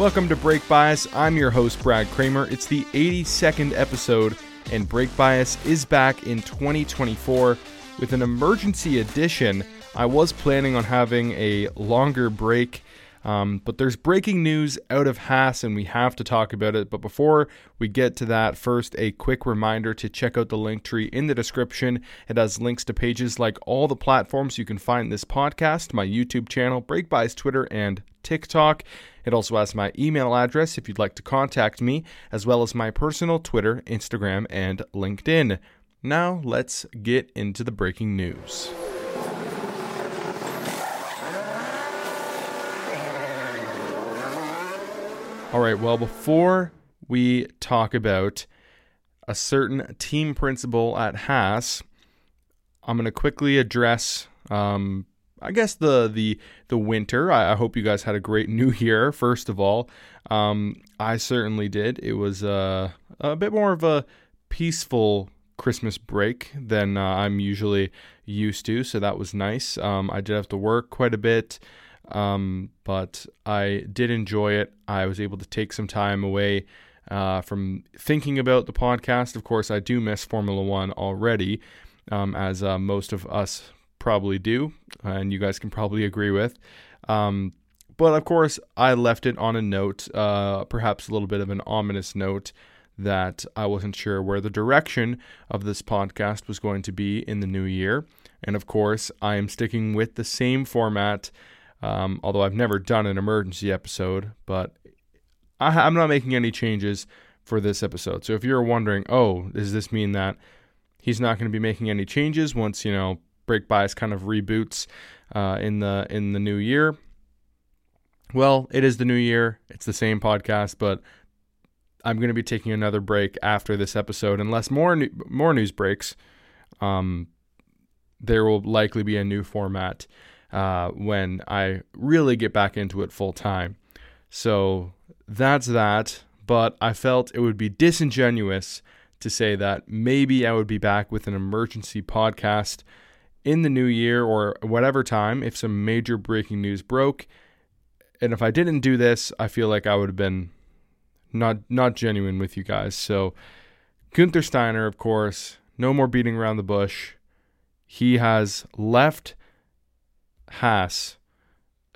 Welcome to Brake Bias. I'm your host, Brad Kramer. It's the 82nd episode, and Brake Bias is back in 2024 with an emergency edition. I was planning on having a longer break um, but there's breaking news out of Haas, and we have to talk about it. But before we get to that, first, a quick reminder to check out the Linktree in the description. It has links to pages like all the platforms you can find this podcast, my YouTube channel, BrakeBias Twitter, and TikTok. It also has my email address if you'd like to contact me, as well as my personal Twitter, Instagram, and LinkedIn. Now, let's get into the breaking news. All right, well, before we talk about a certain team principal at Haas, I'm going to quickly address, um, I guess the the the winter. I, I, hope you guys had a great New Year. First of all, um, I certainly did. It was uh, a bit more of a peaceful Christmas break than uh, I'm usually used to, so that was nice. Um, I did have to work quite a bit. Um, but I did enjoy it. I was able to take some time away uh, from thinking about the podcast. Of course, I do miss Formula One already, um, as uh, most of us probably do, and you guys can probably agree with. Um, but of course, I left it on a note, uh, perhaps a little bit of an ominous note, that I wasn't sure where the direction of this podcast was going to be in the new year. And of course, I am sticking with the same format um, although I've never done an emergency episode, but I, am not making any changes for this episode. So if you're wondering, oh, does this mean that he's not going to be making any changes once you know Brake Bias kind of reboots uh, in the in the new year? Well, it is the new year. It's the same podcast, but I'm going to be taking another break after this episode, unless more new, more news breaks. Um, there will likely be a new format uh, when I really get back into it full time. So that's that. But I felt it would be disingenuous to say that maybe I would be back with an emergency podcast in the new year or whatever time if some major breaking news broke. And if I didn't do this, I feel like I would have been not not genuine with you guys. So Guenther Steiner, of course, no more beating around the bush. He has left Haas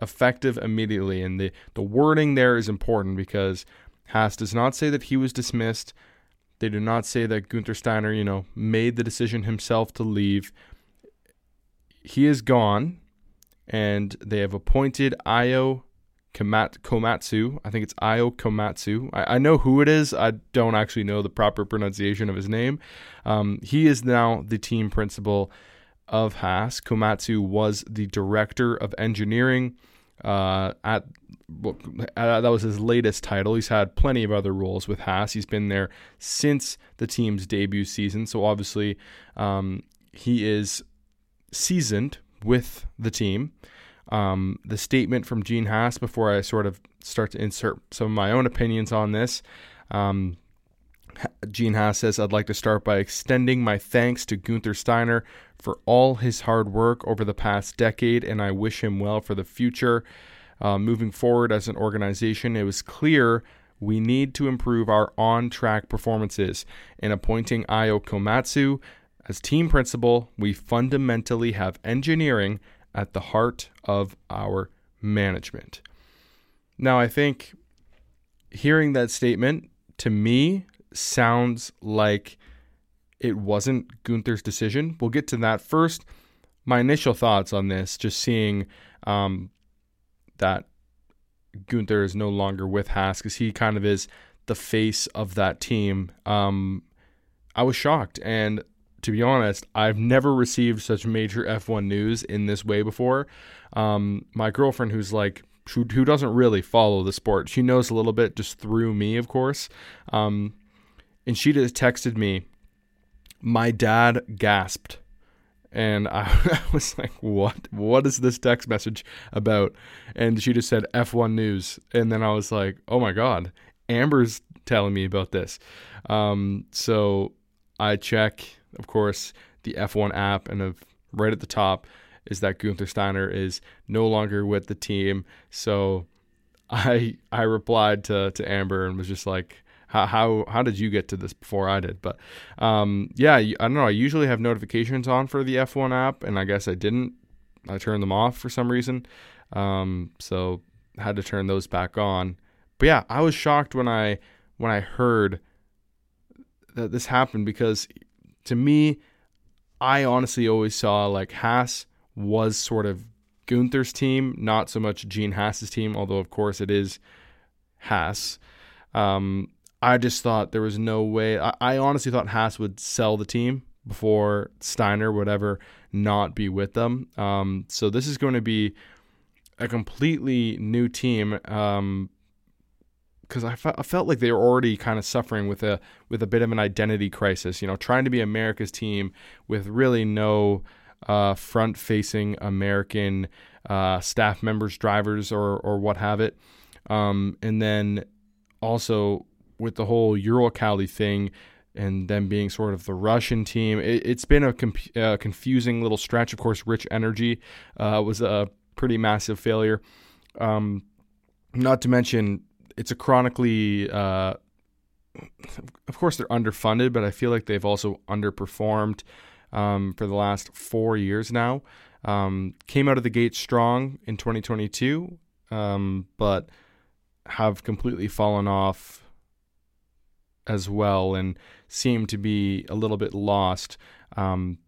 effective immediately. And the, the wording there is important because Haas does not say that he was dismissed. They do not say that Guenther Steiner, you know, made the decision himself to leave. He is gone, and they have appointed Ayao Komatsu. I think it's Ayao Komatsu. I, I, know who it is. I don't actually know the proper pronunciation of his name. Um, he is now the team principal of Haas. Komatsu was the director of engineering uh, at well, uh, that was his latest title. He's had plenty of other roles with Haas. He's been there since the team's debut season, so obviously um, he is seasoned with the team. Um, the statement from Gene Haas before I sort of start to insert some of my own opinions on this. Um, Gene Haas says, I'd like to start by extending my thanks to Guenther Steiner for all his hard work over the past decade, and I wish him well for the future. Uh, moving forward as an organization, it was clear we need to improve our on track performances. In appointing Ayao Komatsu as team principal, we fundamentally have engineering at the heart of our management. Now, I think hearing that statement to me sounds like it wasn't Guenther's decision. We'll get to that first. My initial thoughts on this, just seeing um, that Guenther is no longer with Haas because he kind of is the face of that team. Um, I was shocked, and to be honest, I've never received such major F1 news in this way before. Um, my girlfriend, who's like who, who doesn't really follow the sport, she knows a little bit just through me, of course. Um, and she just texted me, my dad gasped. And I, I, was like, what? What is this text message about? And she just said F1 News. And then I was like, oh my God, Amber's telling me about this. Um, so I check, of course, the F1 app, and of, right at the top is that Guenther Steiner is no longer with the team. So I I replied to to Amber and was just like, how how how did you get to this before I did? But um, yeah, I don't know. I usually have notifications on for the F1 app, and I guess I didn't. I turned them off for some reason, um, so had to turn those back on. But yeah, I was shocked when I when I heard that this happened because to me, I honestly always saw like Haas was sort of Guenther's team, not so much Gene Haas's team, although of course it is Haas. Um, I just thought there was no way. I, I, honestly thought Haas would sell the team before Steiner would ever not be with them. Um, so this is going to be a completely new team. Um, because I, fe- I felt like they were already kind of suffering with a with a bit of an identity crisis. You know, trying to be America's team with really no uh, front facing American uh, staff members, drivers, or, or what have it. Um, and then also with the whole Uralkali thing and them being sort of the Russian team, it, has been a comp- uh, confusing little stretch. Of course, Rich Energy uh, was a pretty massive failure. Um, not to mention, it's a chronically uh, of course they're underfunded, but I feel like they've also underperformed um, for the last four years now. Um, came out of the gate strong in 2022, um, but have completely fallen off as well and seem to be a little bit lost. Um,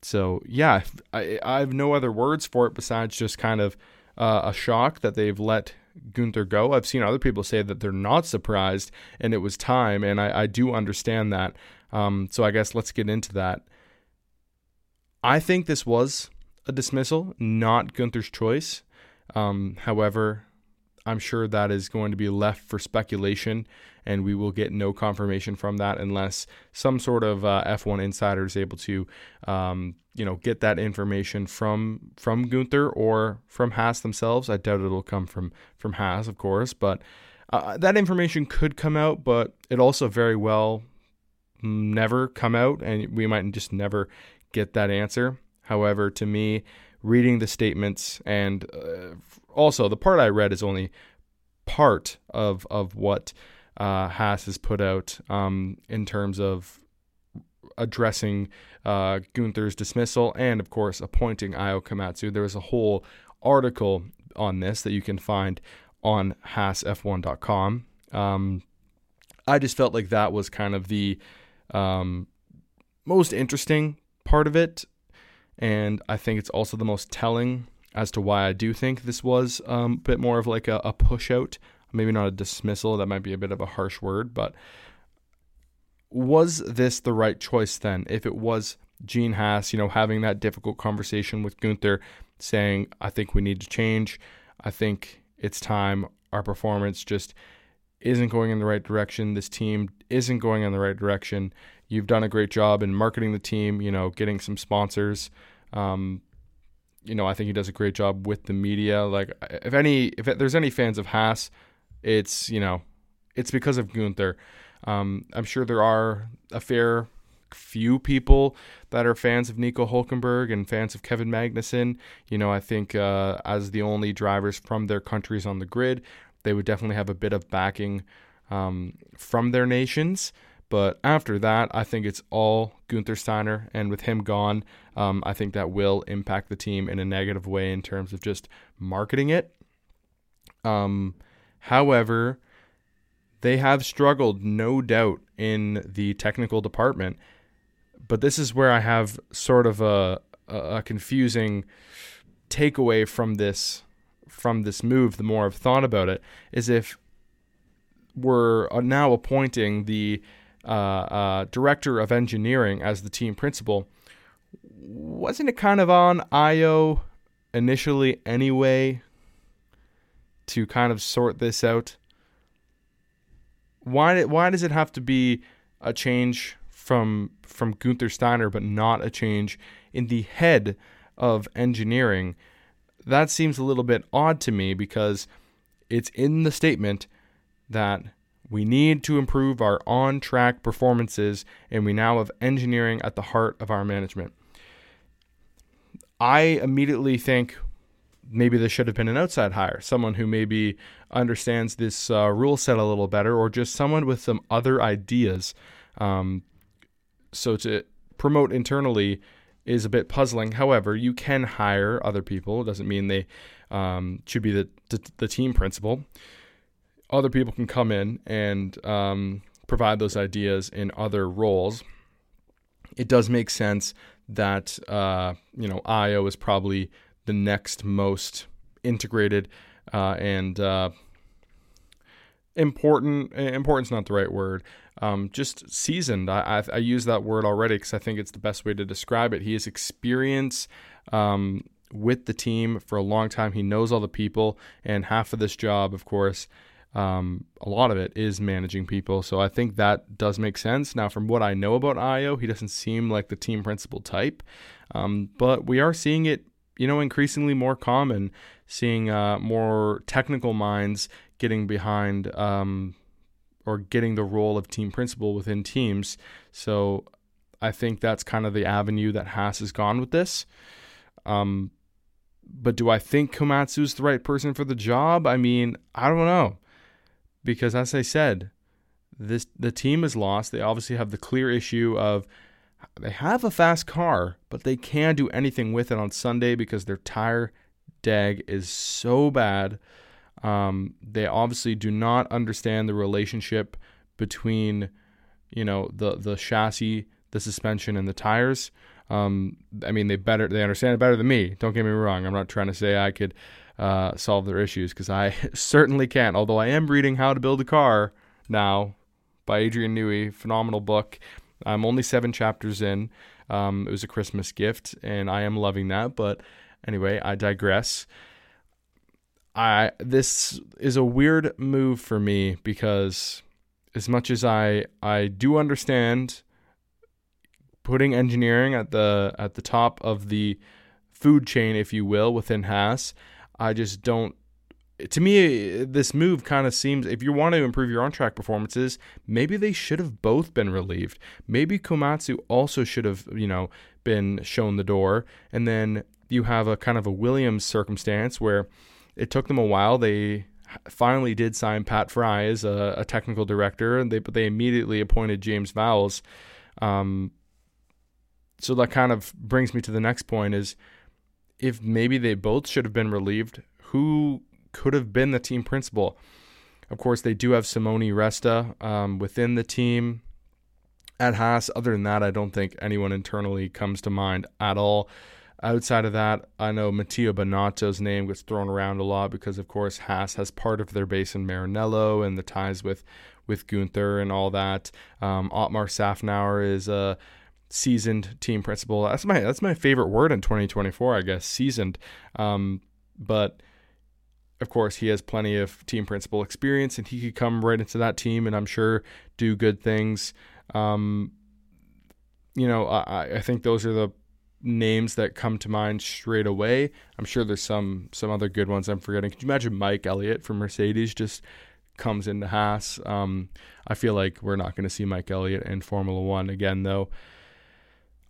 so yeah, I, I, have no other words for it besides just kind of uh, a shock that they've let Guenther go. I've seen other people say that they're not surprised and it was time, and I, I do understand that. Um, so I guess let's get into that. I think this was a dismissal, not Guenther's choice. Um, however, I'm sure that is going to be left for speculation, and we will get no confirmation from that unless some sort of uh, F1 insider is able to, um, you know, get that information from from Guenther or from Haas themselves. I doubt it'll come from from Haas, of course, but uh, that information could come out, but it also very well never come out, and we might just never get that answer. However, to me, reading the statements and uh, also the part I read is only part of of what uh, Haas has put out um, in terms of addressing uh, Guenther's dismissal and, of course, appointing Ayao Komatsu. There is a whole article on this that you can find on HaasF1.com. Um, I just felt like that was kind of the um, most interesting part of it. And I think it's also the most telling as to why I do think this was um, a bit more of like a, a push out, maybe not a dismissal. That might be a bit of a harsh word, but was this the right choice then? If it was Gene Haas, you know, having that difficult conversation with Guenther, saying, I think we need to change. I think it's time. Our performance just isn't going in the right direction. This team isn't going in the right direction. You've done a great job in marketing the team, you know, getting some sponsors. Um, you know, I think he does a great job with the media. Like, if any, if there's any fans of Haas, it's you know, it's because of Guenther. Um, I'm sure there are a fair few people that are fans of Nico Hulkenberg and fans of Kevin Magnussen. You know, I think uh, as the only drivers from their countries on the grid, they would definitely have a bit of backing um, from their nations. But after that, I think it's all Guenther Steiner. And with him gone, um, I think that will impact the team in a negative way in terms of just marketing it. Um, however, they have struggled, no doubt, in the technical department. But this is where I have sort of a, a confusing takeaway from this from this move. The more I've thought about it, is if we're uh, now appointing the uh, uh, director of engineering as the team principal, wasn't it kind of on Ayao initially anyway to kind of sort this out? Why why does it have to be a change from from Guenther Steiner but not a change in the head of engineering? That seems a little bit odd to me because it's in the statement that we need to improve our on track performances, and we now have engineering at the heart of our management. I immediately think maybe this should have been an outside hire, someone who maybe understands this uh, rule set a little better, or just someone with some other ideas. Um, so to promote internally is a bit puzzling. However, you can hire other people. It doesn't mean they um, should be the, the, team principal. Other people can come in and um, provide those ideas in other roles. It does make sense that uh, you know Ayao is probably the next most integrated uh, and uh, important. Important's not the right word. Um, just seasoned. I, I, I, use that word already because I think it's the best way to describe it. He has experience um, with the team for a long time. He knows all the people, and half of this job, of course, um, a lot of it is managing people. So I think that does make sense. Now, from what I know about Ayao, he doesn't seem like the team principal type, um, but we are seeing it, you know, increasingly more common, seeing uh, more technical minds getting behind um, or getting the role of team principal within teams. So I think that's kind of the avenue that Haas has gone with this. Um, but do I think Komatsu's the right person for the job? I mean, I don't know because as I said, this the team is lost. They obviously have the clear issue of they have a fast car, but they can't do anything with it on Sunday because their tire deg is so bad. Um, they obviously do not understand the relationship between, you know, the the chassis, the suspension, and the tires. Um, I mean, they better they understand it better than me. Don't get me wrong. I'm not trying to say I could uh, solve their issues because I certainly can't. Although I am reading How to Build a Car now by Adrian Newey, phenomenal book. I'm only seven chapters in. Um, it was a Christmas gift, and I am loving that. But anyway, I digress. I this is a weird move for me because as much as I I do understand putting engineering at the at the top of the food chain, if you will, within Haas, I just don't. To me, this move kind of seems if you want to improve your on track performances, maybe they should have both been relieved. Maybe Komatsu also should have, you know, been shown the door. And then you have a kind of a Williams circumstance where it took them a while. They finally did sign Pat Fry as a, a technical director, and they but they immediately appointed James Vowles. Um, so that kind of brings me to the next point: is if maybe they both should have been relieved, who could have been the team principal? Of course, they do have Simone Resta um, within the team at Haas. Other than that, I don't think anyone internally comes to mind at all. Outside of that, I know Mattia Binotto's name gets thrown around a lot because, of course, Haas has part of their base in Maranello and the ties with with Guenther and all that. Um, Otmar Szafnauer is a seasoned team principal. That's my that's my favorite word in 2024, I guess, seasoned. Um, but of course, he has plenty of team principal experience, and he could come right into that team, and I'm sure do good things. Um, you know, I, I think those are the names that come to mind straight away. I'm sure there's some some other good ones I'm forgetting. Could you imagine Mike Elliott from Mercedes just comes into Haas? Um, I feel like we're not going to see Mike Elliott in Formula One again, though.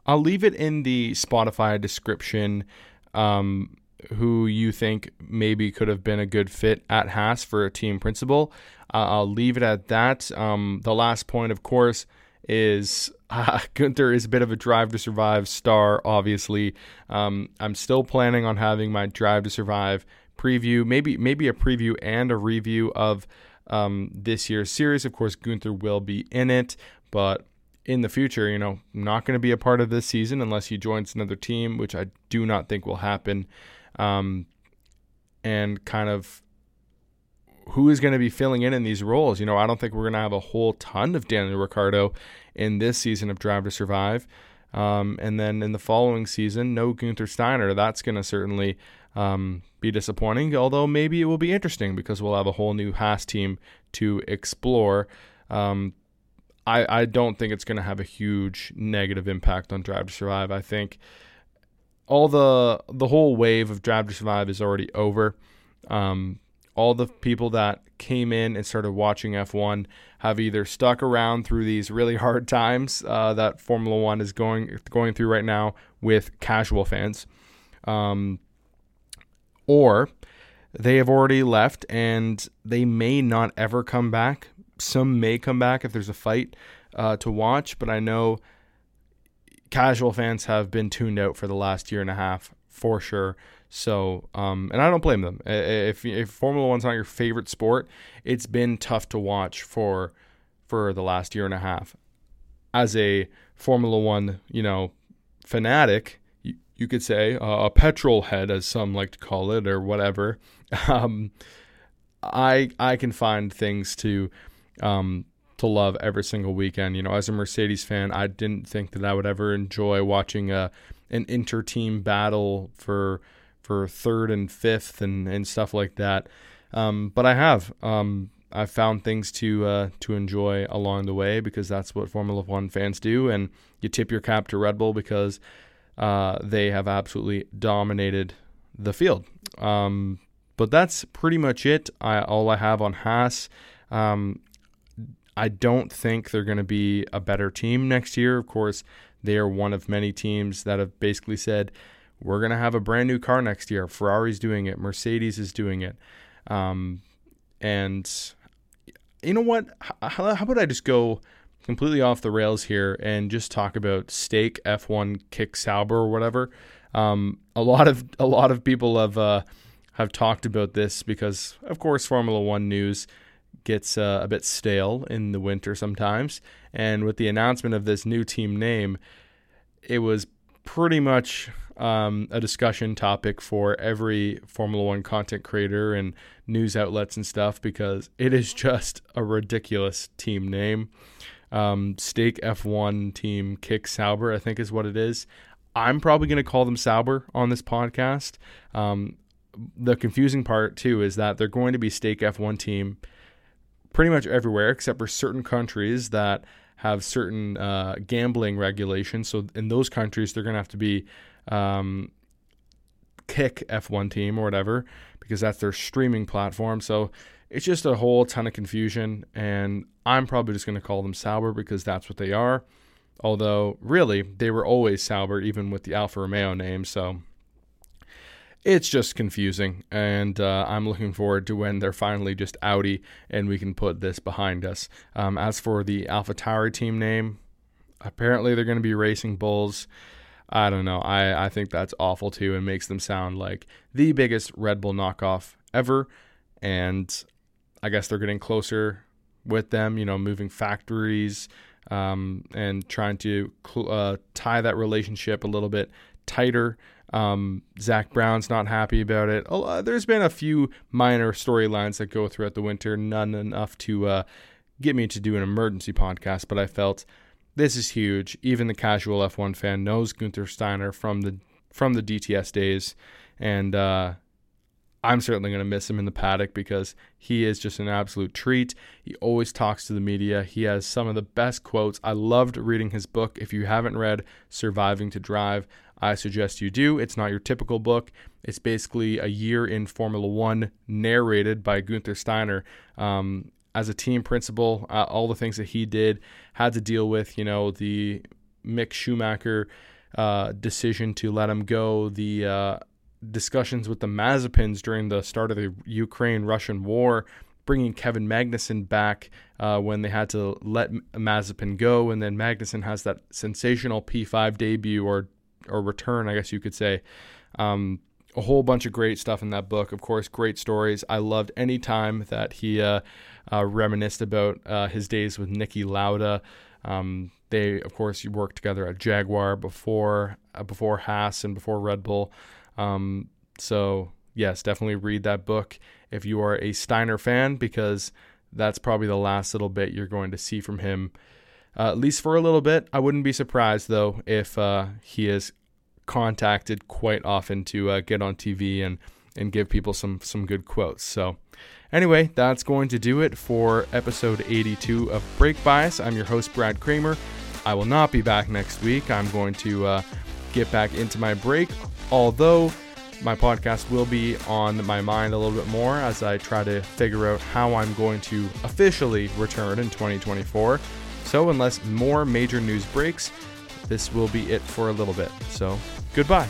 I'll leave it in the Spotify description. Um, who you think maybe could have been a good fit at Haas for a team principal. Uh, I'll leave it at that. Um, the last point, of course, is uh, Guenther is a bit of a Drive to Survive star, obviously. Um, I'm still planning on having my Drive to Survive preview, maybe maybe a preview and a review of um, this year's series. Of course, Guenther will be in it, but in the future, you know, not going to be a part of this season unless he joins another team, which I do not think will happen. Um, and kind of who is going to be filling in in these roles? You know, I don't think we're going to have a whole ton of Daniel Ricciardo in this season of Drive to Survive. Um, and then in the following season, no Guenther Steiner. That's going to certainly um, be disappointing, although maybe it will be interesting because we'll have a whole new Haas team to explore. Um, I, I don't think it's going to have a huge negative impact on Drive to Survive. I think all the the whole wave of Drive to Survive is already over. Um, all the people that came in and started watching F1 have either stuck around through these really hard times uh, that Formula One is going going through right now with casual fans, um, or they have already left and they may not ever come back. Some may come back if there's a fight uh, to watch, but I know casual fans have been tuned out for the last year and a half for sure. So, um, and I don't blame them. If, if Formula One's not your favorite sport, it's been tough to watch for for the last year and a half. As a Formula One, you know, fanatic, you, you could say uh, a petrol head, as some like to call it, or whatever. Um, I I can find things to um, to love every single weekend. You know, as a Mercedes fan, I didn't think that I would ever enjoy watching a an inter-team battle for for third and fifth and, and stuff like that. Um, but I have. Um, I've found things to uh, to enjoy along the way because that's what Formula One fans do, and you tip your cap to Red Bull because uh, they have absolutely dominated the field. Um, but that's pretty much it. I, all I have on Haas. Um, I don't think they're going to be a better team next year. Of course, they are one of many teams that have basically said, we're going to have a brand new car next year. Ferrari's doing it, Mercedes is doing it. Um, and you know what? How, how, about I just go completely off the rails here and just talk about Stake F1 Kick Sauber or whatever? Um, a lot of a lot of people have uh, have talked about this because, of course, Formula One news gets uh, a bit stale in the winter sometimes. And with the announcement of this new team name, it was pretty much um, a discussion topic for every Formula One content creator and news outlets and stuff because it is just a ridiculous team name. Um, Stake F1 team Kick Sauber, I think is what it is. I'm probably going to call them Sauber on this podcast. Um, the confusing part, too, is that they're going to be Stake F1 team pretty much everywhere except for certain countries that have certain uh, gambling regulations. So in those countries, they're going to have to be um, kick F1 team or whatever because that's their streaming platform. So it's just a whole ton of confusion. And I'm probably just going to call them Sauber because that's what they are. Although, really, they were always Sauber, even with the Alfa Romeo name. So it's just confusing, and uh, I'm looking forward to when they're finally just Audi and we can put this behind us. Um, as for the AlphaTauri team name, apparently they're going to be Racing Bulls. I don't know. I, I think that's awful too and makes them sound like the biggest Red Bull knockoff ever. And I guess they're getting closer with them, you know, moving factories um, and trying to cl- uh, tie that relationship a little bit tighter. Um, Zak Brown's not happy about it. There's been a few minor storylines that go throughout the winter, none enough to uh, get me to do an emergency podcast, but I felt this is huge. Even the casual F1 fan knows Guenther Steiner from the from the DTS days, and uh, I'm certainly going to miss him in the paddock because he is just an absolute treat. He always talks to the media. He has some of the best quotes. I loved reading his book. If you haven't read Surviving to Drive, I suggest you do. It's not your typical book. It's basically a year in Formula One narrated by Guenther Steiner. Um, as a team principal, uh, all the things that he did, had to deal with, you know, the Mick Schumacher uh, decision to let him go, the uh, discussions with the Mazepins during the start of the Ukraine Russian war, bringing Kevin Magnussen back uh, when they had to let Mazepin go, and then Magnussen has that sensational P5 debut or or return, I guess you could say. Um, a whole bunch of great stuff in that book. Of course, great stories. I loved any time that he uh, uh, reminisced about uh, his days with Niki Lauda. Um, they, of course, worked together at Jaguar before uh, before Haas and before Red Bull. Um, so yes, definitely read that book if you are a Steiner fan because that's probably the last little bit you're going to see from him, uh, at least for a little bit. I wouldn't be surprised though if uh, he is contacted quite often to uh, get on TV and and give people some some good quotes. So. Anyway, that's going to do it for episode 82 of Brake Bias. I'm your host, Brad Kramer. I will not be back next week. I'm going to uh, get back into my break although my podcast will be on my mind a little bit more as I try to figure out how I'm going to officially return in 2024. So, unless more major news breaks, this will be it for a little bit. So, goodbye.